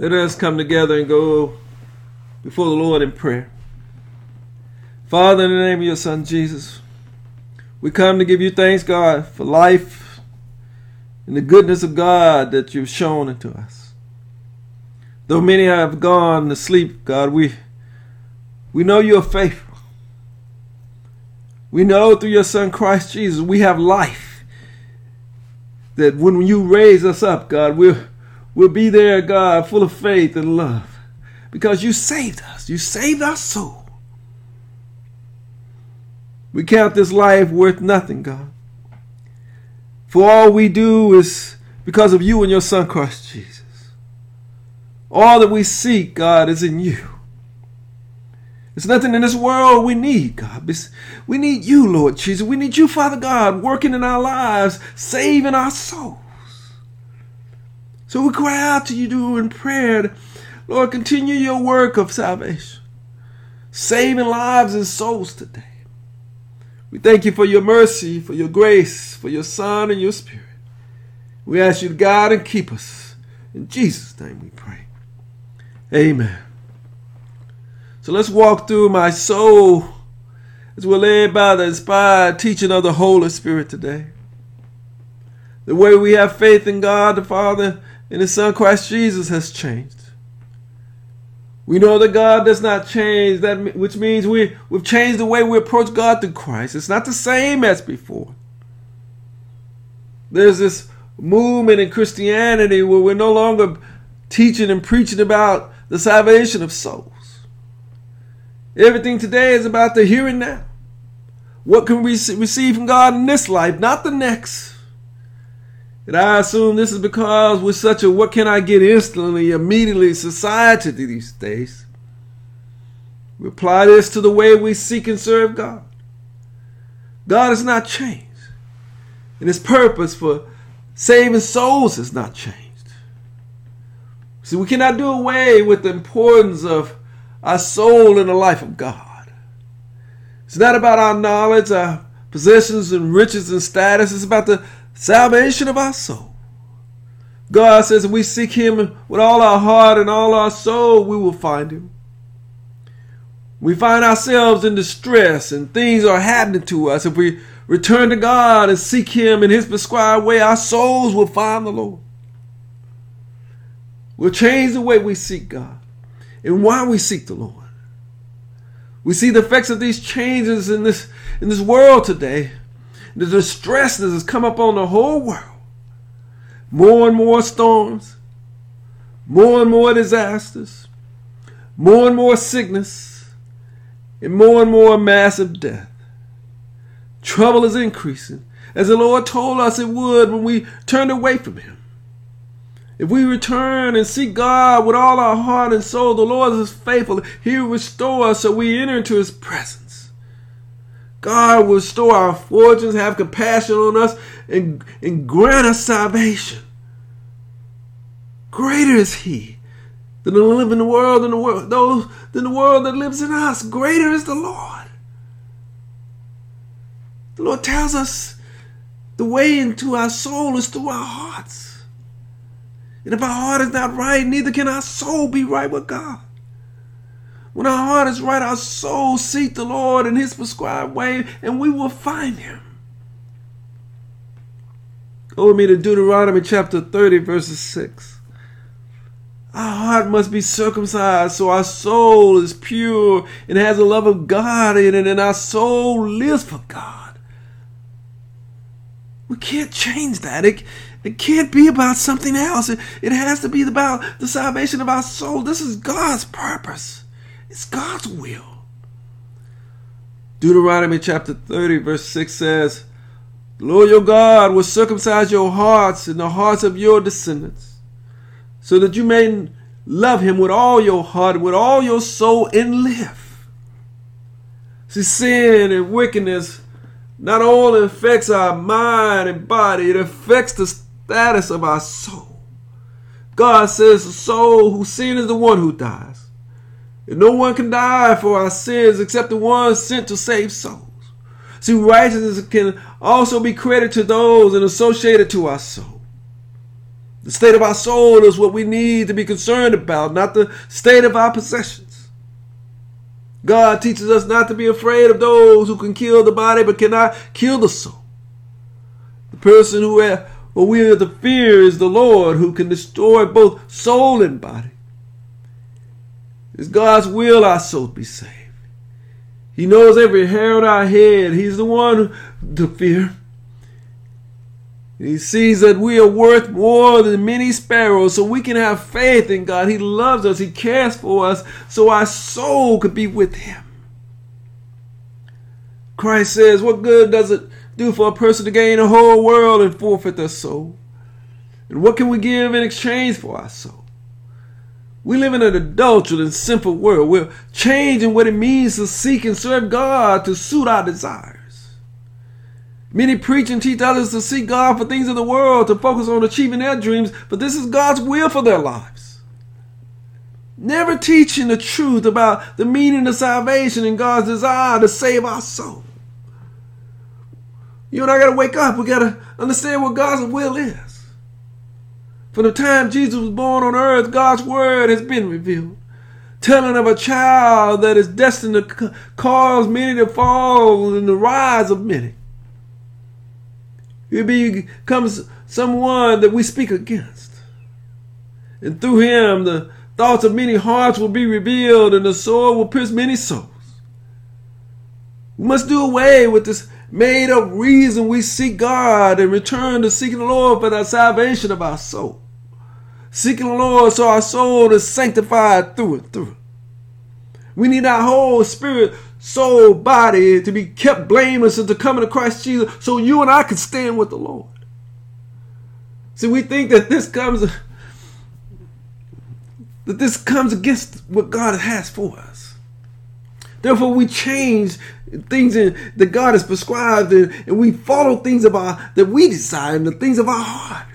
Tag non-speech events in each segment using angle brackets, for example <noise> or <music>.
Let us come together and go before the Lord in prayer. Father, in the name of your Son Jesus, we come to give you thanks, God, for life and the goodness of God that you've shown unto us. Though many have gone to sleep, God, we we know you are faithful. We know through your Son Christ Jesus we have life. That when you raise us up, God, we'll, we'll be there, God, full of faith and love. Because you saved us. You saved our soul. We count this life worth nothing, God. For all we do is because of you and your Son, Christ Jesus. All that we seek, God, is in you. There's nothing in this world we need, God. We need you, Lord Jesus. We need you, Father God, working in our lives, saving our souls. So we cry out to you do in prayer. Lord, continue your work of salvation, saving lives and souls today. We thank you for your mercy, for your grace, for your Son and your Spirit. We ask you to guide and keep us. In Jesus' name we pray. Amen. So let's walk through my soul as we're led by the inspired teaching of the Holy Spirit today. The way we have faith in God the Father and His Son Christ Jesus has changed. We know that God does not change, that which means we, we've changed the way we approach God through Christ. It's not the same as before. There's this movement in Christianity where we're no longer teaching and preaching about the salvation of souls. Everything today is about the here and now. What can we receive from God in this life, not the next? And I assume this is because we're such a what can I get instantly, immediately society these days. We apply this to the way we seek and serve God. God has not changed. And his purpose for saving souls has not changed. See, we cannot do away with the importance of our soul in the life of God. It's not about our knowledge, our possessions and riches and status. It's about the salvation of our soul. God says if we seek Him with all our heart and all our soul, we will find Him. We find ourselves in distress and things are happening to us. If we return to God and seek Him in His prescribed way, our souls will find the Lord. We'll change the way we seek God and why we seek the Lord. We see the effects of these changes in this in this world today. The distress that has come upon the whole world. More and more storms, more and more disasters, more and more sickness, and more and more massive death. Trouble is increasing, as the Lord told us it would when we turned away from Him. If we return and seek God with all our heart and soul, the Lord is faithful. He will restore us so we enter into His presence. God will restore our fortunes, have compassion on us, and, and grant us salvation. Greater is He than the world than the world those than the world that lives in us. Greater is the Lord. The Lord tells us the way into our soul is through our hearts. And if our heart is not right, neither can our soul be right with God. When our heart is right, our soul seek the Lord in his prescribed way, and we will find him. Go with me to Deuteronomy chapter 30, verses 6. Our heart must be circumcised so our soul is pure and has the love of God in it, and our soul lives for God. We can't change that. It, it can't be about something else. It, it has to be about the salvation of our soul. This is God's purpose, it's God's will. Deuteronomy chapter 30, verse 6 says, The Lord your God will circumcise your hearts and the hearts of your descendants, so that you may love him with all your heart, with all your soul, and live. See, sin and wickedness not only affects our mind and body, it affects the status of our soul. God says the soul who sin is the one who dies. And no one can die for our sins except the one sent to save souls. See, righteousness can also be credited to those and associated to our soul. The state of our soul is what we need to be concerned about, not the state of our possessions. God teaches us not to be afraid of those who can kill the body but cannot kill the soul. The person who, who we are to fear is the Lord who can destroy both soul and body. It's God's will our soul be saved. He knows every hair on our head. He's the one to fear. He sees that we are worth more than many sparrows, so we can have faith in God. He loves us, He cares for us, so our soul could be with Him. Christ says, What good does it do for a person to gain the whole world and forfeit their soul? And what can we give in exchange for our soul? We live in an adulterous and sinful world. We're changing what it means to seek and serve God to suit our desires. Many preach and teach others to seek God for things of the world, to focus on achieving their dreams, but this is God's will for their lives. Never teaching the truth about the meaning of salvation and God's desire to save our soul. You and I got to wake up. We got to understand what God's will is. From the time Jesus was born on earth, God's word has been revealed, telling of a child that is destined to cause many to fall and the rise of many. He becomes someone that we speak against. And through him, the thoughts of many hearts will be revealed, and the sword will pierce many souls. We must do away with this made up reason we seek God and return to seeking the Lord for the salvation of our soul. Seeking the Lord so our soul is sanctified through and through. We need our whole spirit soul, body to be kept blameless and to come into Christ Jesus so you and I can stand with the Lord. See, we think that this comes that this comes against what God has for us. Therefore, we change things in, that God has prescribed and, and we follow things of our that we desire and the things of our heart.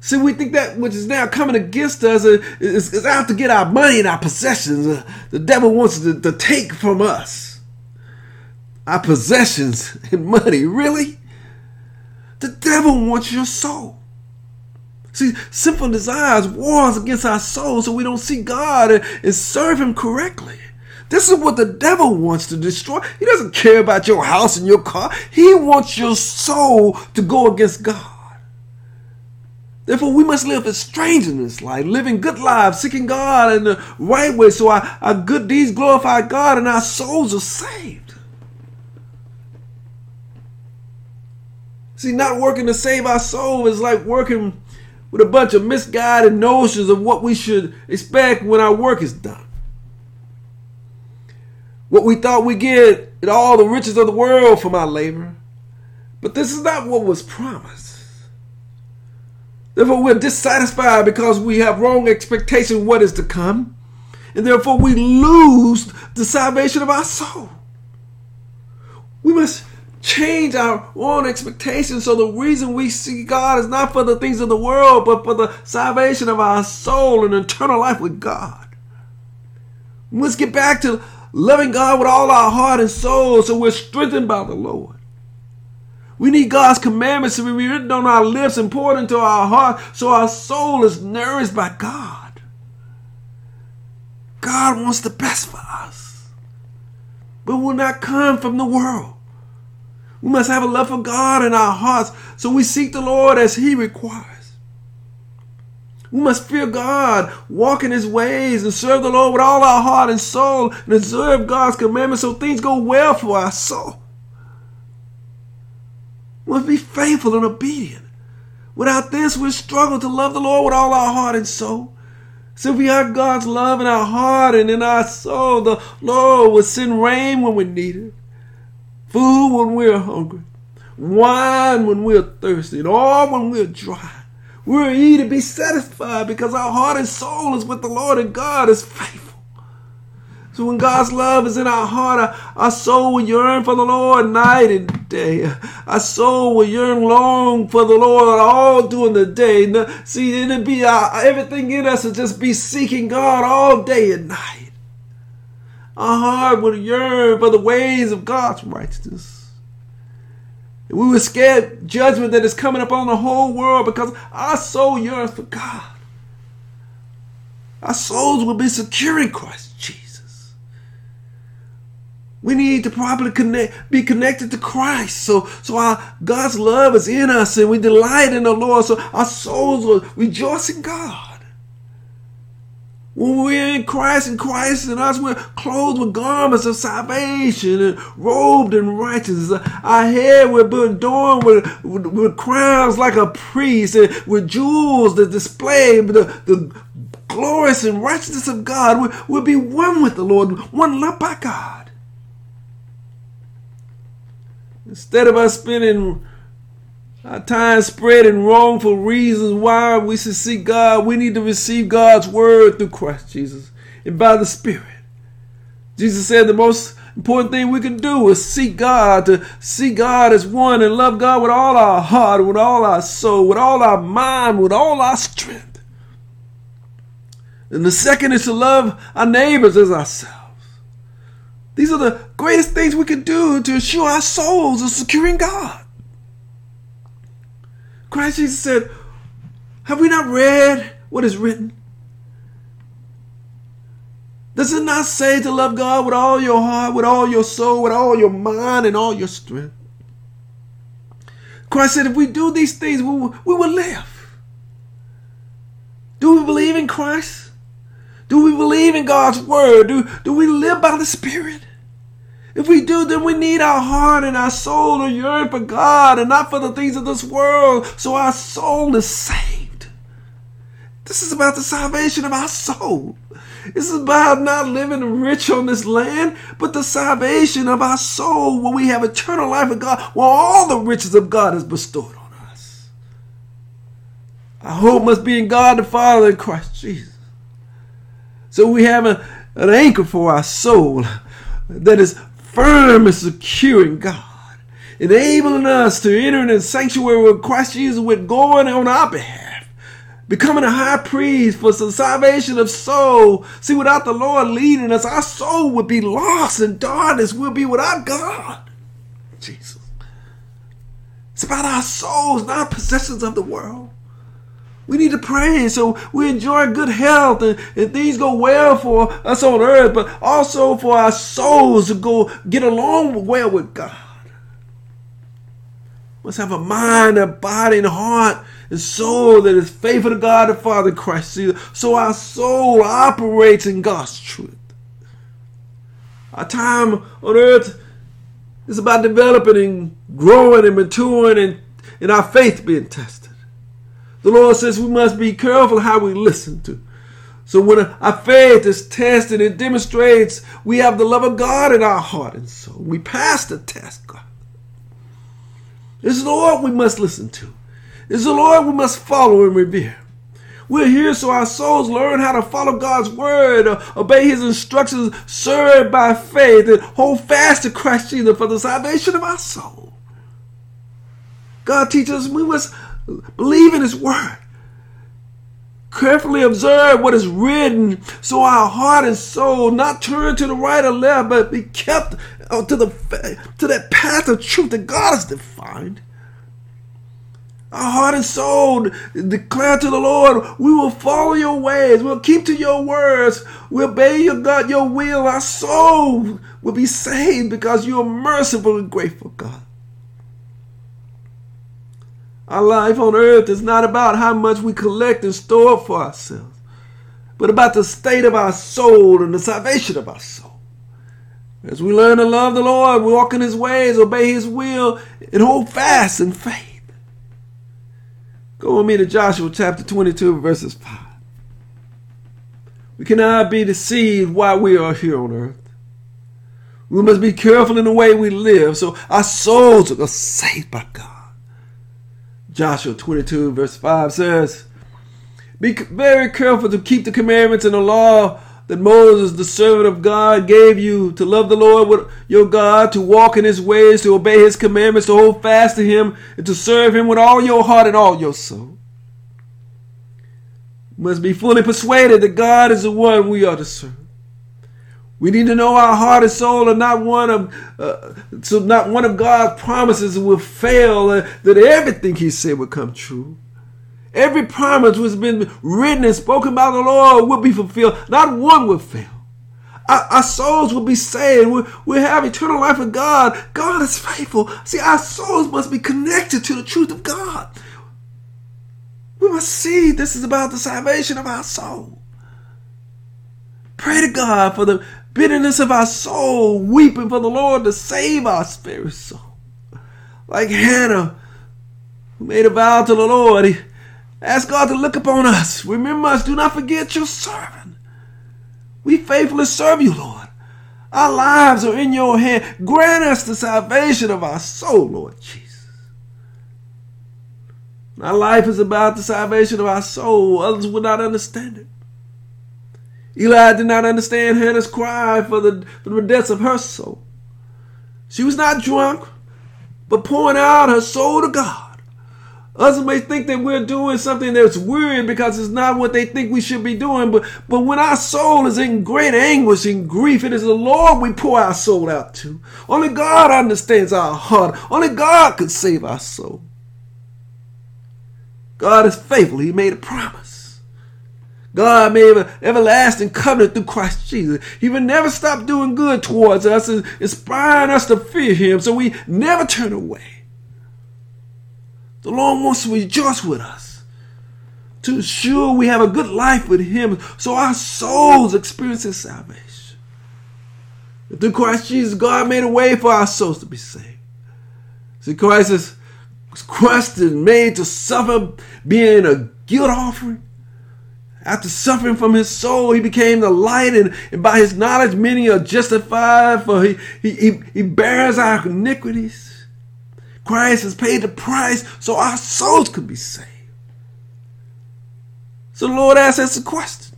See, we think that which is now coming against us is, is out to get our money and our possessions. Uh, the devil wants to, to take from us our possessions <laughs> and money. Really? The devil wants your soul. See, sinful desires wars against our soul so we don't see God and, and serve Him correctly. This is what the devil wants to destroy. He doesn't care about your house and your car. He wants your soul to go against God. Therefore, we must live as strangers in this life, living good lives, seeking God in the right way so our, our good deeds glorify God and our souls are saved. See, not working to save our soul is like working with a bunch of misguided notions of what we should expect when our work is done. What we thought we get in all the riches of the world from our labor. But this is not what was promised. Therefore, we're dissatisfied because we have wrong expectation what is to come. And therefore, we lose the salvation of our soul. We must change our own expectations so the reason we see God is not for the things of the world, but for the salvation of our soul and eternal life with God. We must get back to loving God with all our heart and soul so we're strengthened by the Lord. We need God's commandments to be written on our lips and poured into our heart so our soul is nourished by God. God wants the best for us, but will not come from the world. We must have a love for God in our hearts so we seek the Lord as He requires. We must fear God, walk in His ways, and serve the Lord with all our heart and soul, and observe God's commandments so things go well for our soul. We must be faithful and obedient. Without this, we struggle to love the Lord with all our heart and soul. So if we have God's love in our heart and in our soul, the Lord will send rain when we need it, food when we're hungry, wine when we're thirsty, and all when we're dry. We're eager to be satisfied because our heart and soul is with the Lord and God is faithful. So when God's love is in our heart, our, our, soul will yearn for the Lord night and day. Our soul will yearn long for the Lord all during the day. See, it'll be our, uh, everything in us will just be seeking God all day and night. Our heart will yearn for the ways of God's righteousness. We will scared judgment that is coming upon the whole world because our soul yearns for God. Our souls will be secure in Christ Jesus. We need to properly connect, be connected to Christ. So, so our God's love is in us and we delight in the Lord. So our souls will rejoice in God. When we're in Christ and Christ in us, we're clothed with garments of salvation and robed in righteousness. Our hair be adorned with, with, with crowns like a priest and with jewels that display the, the glorious and righteousness of God. We, we'll be one with the Lord, one loved by God. Instead of us spending our time spreading wrongful reasons why we should seek God. We need to receive God's word through Christ Jesus and by the Spirit. Jesus said the most important thing we can do is seek God, to see God as one and love God with all our heart, with all our soul, with all our mind, with all our strength. And the second is to love our neighbors as ourselves. These are the greatest things we can do to assure our souls are securing God. Christ Jesus said, Have we not read what is written? Does it not say to love God with all your heart, with all your soul, with all your mind, and all your strength? Christ said, if we do these things, we will, we will live. Do we believe in Christ? Do we believe in God's word? Do, do we live by the Spirit? If we do, then we need our heart and our soul to yearn for God and not for the things of this world, so our soul is saved. This is about the salvation of our soul. This is about not living rich on this land, but the salvation of our soul where we have eternal life with God, where all the riches of God is bestowed on us. Our hope must be in God the Father and Christ Jesus. So we have a, an anchor for our soul that is firm and secure in God, enabling us to enter in the sanctuary with Christ Jesus with going on our behalf, becoming a high priest for the salvation of soul. See, without the Lord leading us, our soul would be lost in darkness. We'll be without God. Jesus. It's about our souls, not possessions of the world. We need to pray so we enjoy good health and, and things go well for us on earth, but also for our souls to go get along well with God. Must have a mind, a body, and heart and soul that is faithful to God the Father Christ Jesus. So our soul operates in God's truth. Our time on earth is about developing and growing and maturing and, and our faith being tested. The Lord says we must be careful how we listen to. So when our faith is tested, it demonstrates we have the love of God in our heart and soul. We pass the test, God. It's the Lord we must listen to. It's the Lord we must follow and revere. We're here so our souls learn how to follow God's word, obey his instructions, serve by faith, and hold fast to Christ Jesus for the salvation of our soul. God teaches us we must Believe in His Word. Carefully observe what is written so our heart and soul not turn to the right or left, but be kept uh, to, the, to that path of truth that God has defined. Our heart and soul declare to the Lord, we will follow your ways. We'll keep to your words. We'll obey your God, your will. Our soul will be saved because you are merciful and grateful, God. Our life on earth is not about how much we collect and store for ourselves, but about the state of our soul and the salvation of our soul. As we learn to love the Lord, walk in His ways, obey His will, and hold fast in faith. Go with me to Joshua chapter 22, verses 5. We cannot be deceived while we are here on earth. We must be careful in the way we live so our souls are saved by God. Joshua 22, verse 5 says, Be very careful to keep the commandments and the law that Moses, the servant of God, gave you to love the Lord with your God, to walk in his ways, to obey his commandments, to hold fast to him, and to serve him with all your heart and all your soul. Must be fully persuaded that God is the one we are to serve. We need to know our heart and soul are not one of uh, so not one of God's promises will fail. Uh, that everything He said will come true. Every promise which has been written and spoken by the Lord will be fulfilled. Not one will fail. Our, our souls will be saved. We, we have eternal life with God. God is faithful. See, our souls must be connected to the truth of God. We must see this is about the salvation of our soul. Pray to God for the bitterness of our soul, weeping for the Lord to save our spirit soul. Like Hannah, who made a vow to the Lord, asked God to look upon us. Remember us, do not forget your servant. We faithfully serve you, Lord. Our lives are in your hand. Grant us the salvation of our soul, Lord Jesus. Our life is about the salvation of our soul. Others will not understand it. Eli did not understand Hannah's cry for the, for the deaths of her soul. She was not drunk, but pouring out her soul to God. Others may think that we're doing something that's weird because it's not what they think we should be doing. But, but when our soul is in great anguish and grief, it is the Lord we pour our soul out to. Only God understands our heart. Only God can save our soul. God is faithful. He made a promise. God made an everlasting covenant through Christ Jesus. He will never stop doing good towards us and inspiring us to fear Him so we never turn away. The Lord wants to rejoice with us to ensure we have a good life with Him so our souls experience His salvation. Through Christ Jesus, God made a way for our souls to be saved. See, Christ is crushed and made to suffer being a guilt offering after suffering from his soul, he became the light, and, and by his knowledge, many are justified, for he, he, he bears our iniquities. Christ has paid the price so our souls could be saved. So the Lord asks us a question.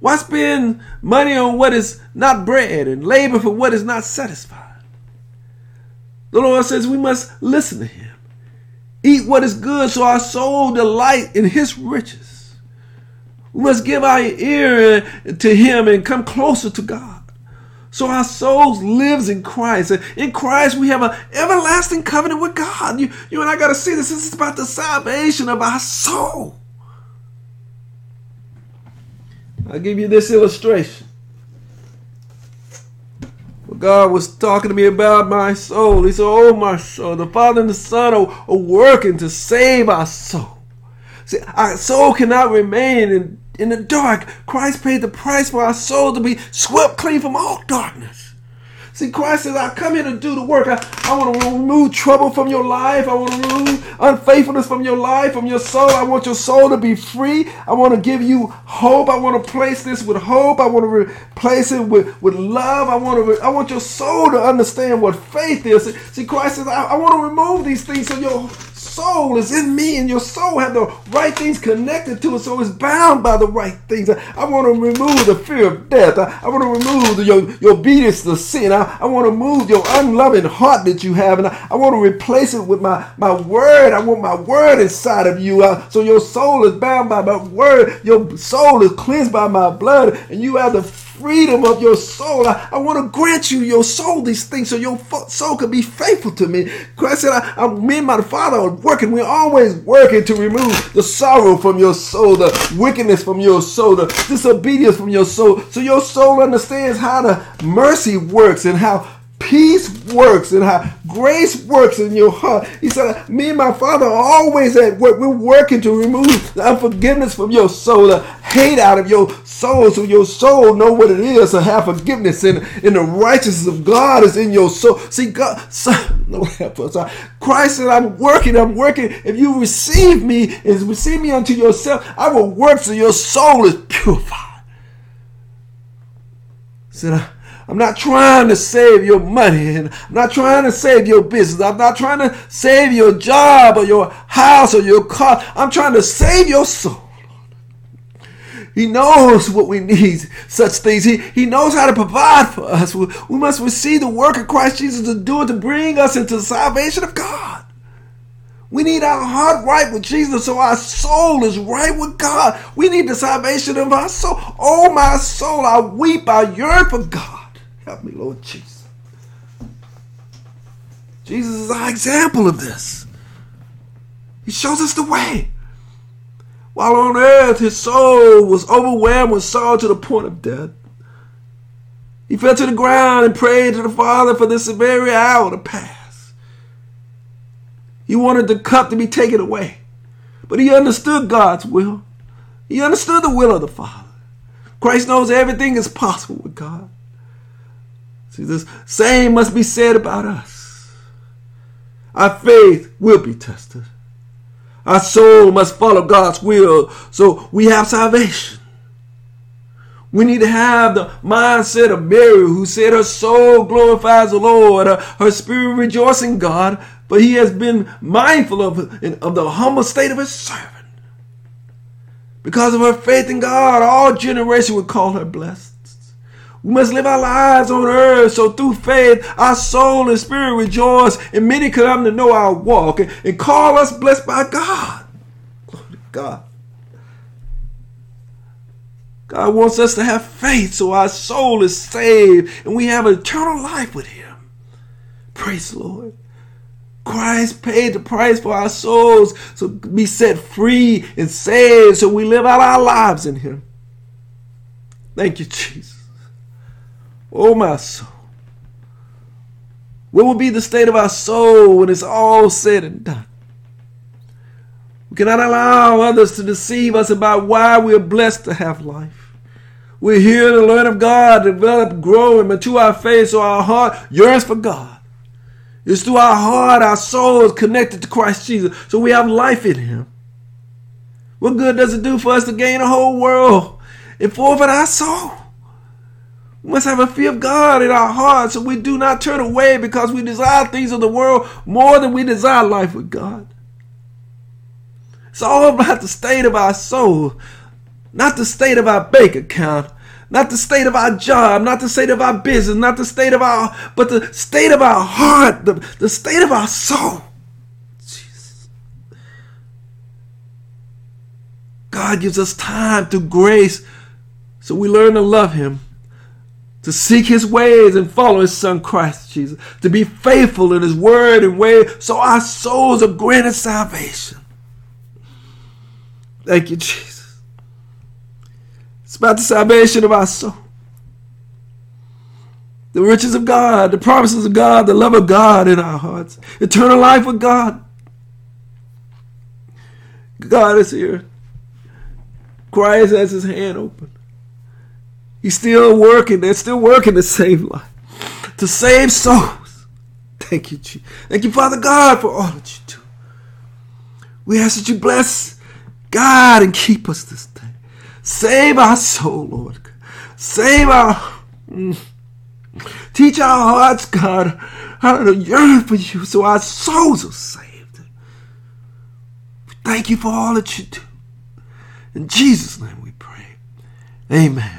Why spend money on what is not bread and labor for what is not satisfied? The Lord says we must listen to him. Eat what is good so our soul delight in his riches. We must give our ear to Him and come closer to God. So our souls lives in Christ. In Christ, we have an everlasting covenant with God. You, you and I got to see this. This is about the salvation of our soul. I'll give you this illustration. God was talking to me about my soul. He said, Oh, my soul. The Father and the Son are, are working to save our soul. See, our soul cannot remain in in the dark. Christ paid the price for our soul to be swept clean from all darkness. See, Christ says, I come here to do the work. I, I want to remove trouble from your life. I want to remove unfaithfulness from your life, from your soul. I want your soul to be free. I want to give you hope. I want to place this with hope. I want to replace it with, with love. I want to I want your soul to understand what faith is. See, Christ says, I, I want to remove these things so your soul is in me and your soul have the right things connected to it so it's bound by the right things. I, I want to remove the fear of death. I, I want to remove the, your, your obedience to sin. I, I want to move your unloving heart that you have and I, I want to replace it with my, my word. I want my word inside of you uh, so your soul is bound by my word. Your soul is cleansed by my blood and you have the freedom of your soul. I, I want to grant you your soul these things so your soul can be faithful to me. Christ said, I, I, me and my Father are working. We're always working to remove the sorrow from your soul, the wickedness from your soul, the disobedience from your soul. So your soul understands how the mercy works and how peace works and how grace works in your heart. He said, Me and my Father are always at work. We're working to remove the unforgiveness from your soul, the hate out of your soul, so your soul know what it is to have forgiveness and, and the righteousness of God is in your soul. See, God, so, no <laughs> help us. Uh, Christ said, I'm working, I'm working. If you receive me and receive me unto yourself, I will work so your soul is purified. Said, uh, I'm not trying to save your money and <laughs> I'm not trying to save your business. I'm not trying to save your job or your house or your car. I'm trying to save your soul. He knows what we need, such things. He, he knows how to provide for us. We, we must receive the work of Christ Jesus to do it to bring us into the salvation of God. We need our heart right with Jesus so our soul is right with God. We need the salvation of our soul. Oh, my soul, I weep, I yearn for God. Help me, Lord Jesus. Jesus is our example of this. He shows us the way. While on earth, his soul was overwhelmed with sorrow to the point of death. He fell to the ground and prayed to the Father for this very hour to pass. He wanted the cup to be taken away, but he understood God's will. He understood the will of the Father. Christ knows everything is possible with God. See, the same must be said about us. Our faith will be tested. Our soul must follow God's will so we have salvation. We need to have the mindset of Mary, who said her soul glorifies the Lord, her, spirit rejoicing in God, but he has been mindful of, of the humble state of his servant. Because of her faith in God, all generations would call her blessed. We must live our lives on earth so through faith our soul and spirit rejoice, and many come to know our walk and, and call us blessed by God. Glory to God. God wants us to have faith so our soul is saved and we have eternal life with Him. Praise the Lord. Christ paid the price for our souls to be set free and saved so we live out our lives in Him. Thank you, Jesus. Oh, my soul. What will be the state of our soul when it's all said and done? We cannot allow others to deceive us about why we are blessed to have life. We're here to learn of God, develop, grow, and mature our faith so our heart yearns for God. It's through our heart our soul is connected to Christ Jesus, so we have life in Him. What good does it do for us to gain the whole world and forfeit our soul? We must have a fear of God in our hearts so we do not turn away because we desire things of the world more than we desire life with God. It's all about the state of our soul, not the state of our bank account, not the state of our job, not the state of our business, not the state of our, but the state of our heart, the, the state of our soul. Jesus. God gives us time to grace so we learn to love Him, to seek His ways and follow His Son Christ Jesus, to be faithful in His word and way so our souls are granted salvation. Thank you, Jesus. It's about the salvation of our soul. The riches of God, the promises of God, the love of God in our hearts, eternal life with God. God is here. Christ has his hand open. He's still working. They're still working to save life, to save souls. Thank you, Jesus. Thank you, Father God, for all that you do. We ask that you bless God and keep us this day. Save our soul, Lord. Save our. Mm, teach our hearts, God, how to yearn for you so our souls are saved. We Thank you for all that you do. In Jesus' name we pray. Amen.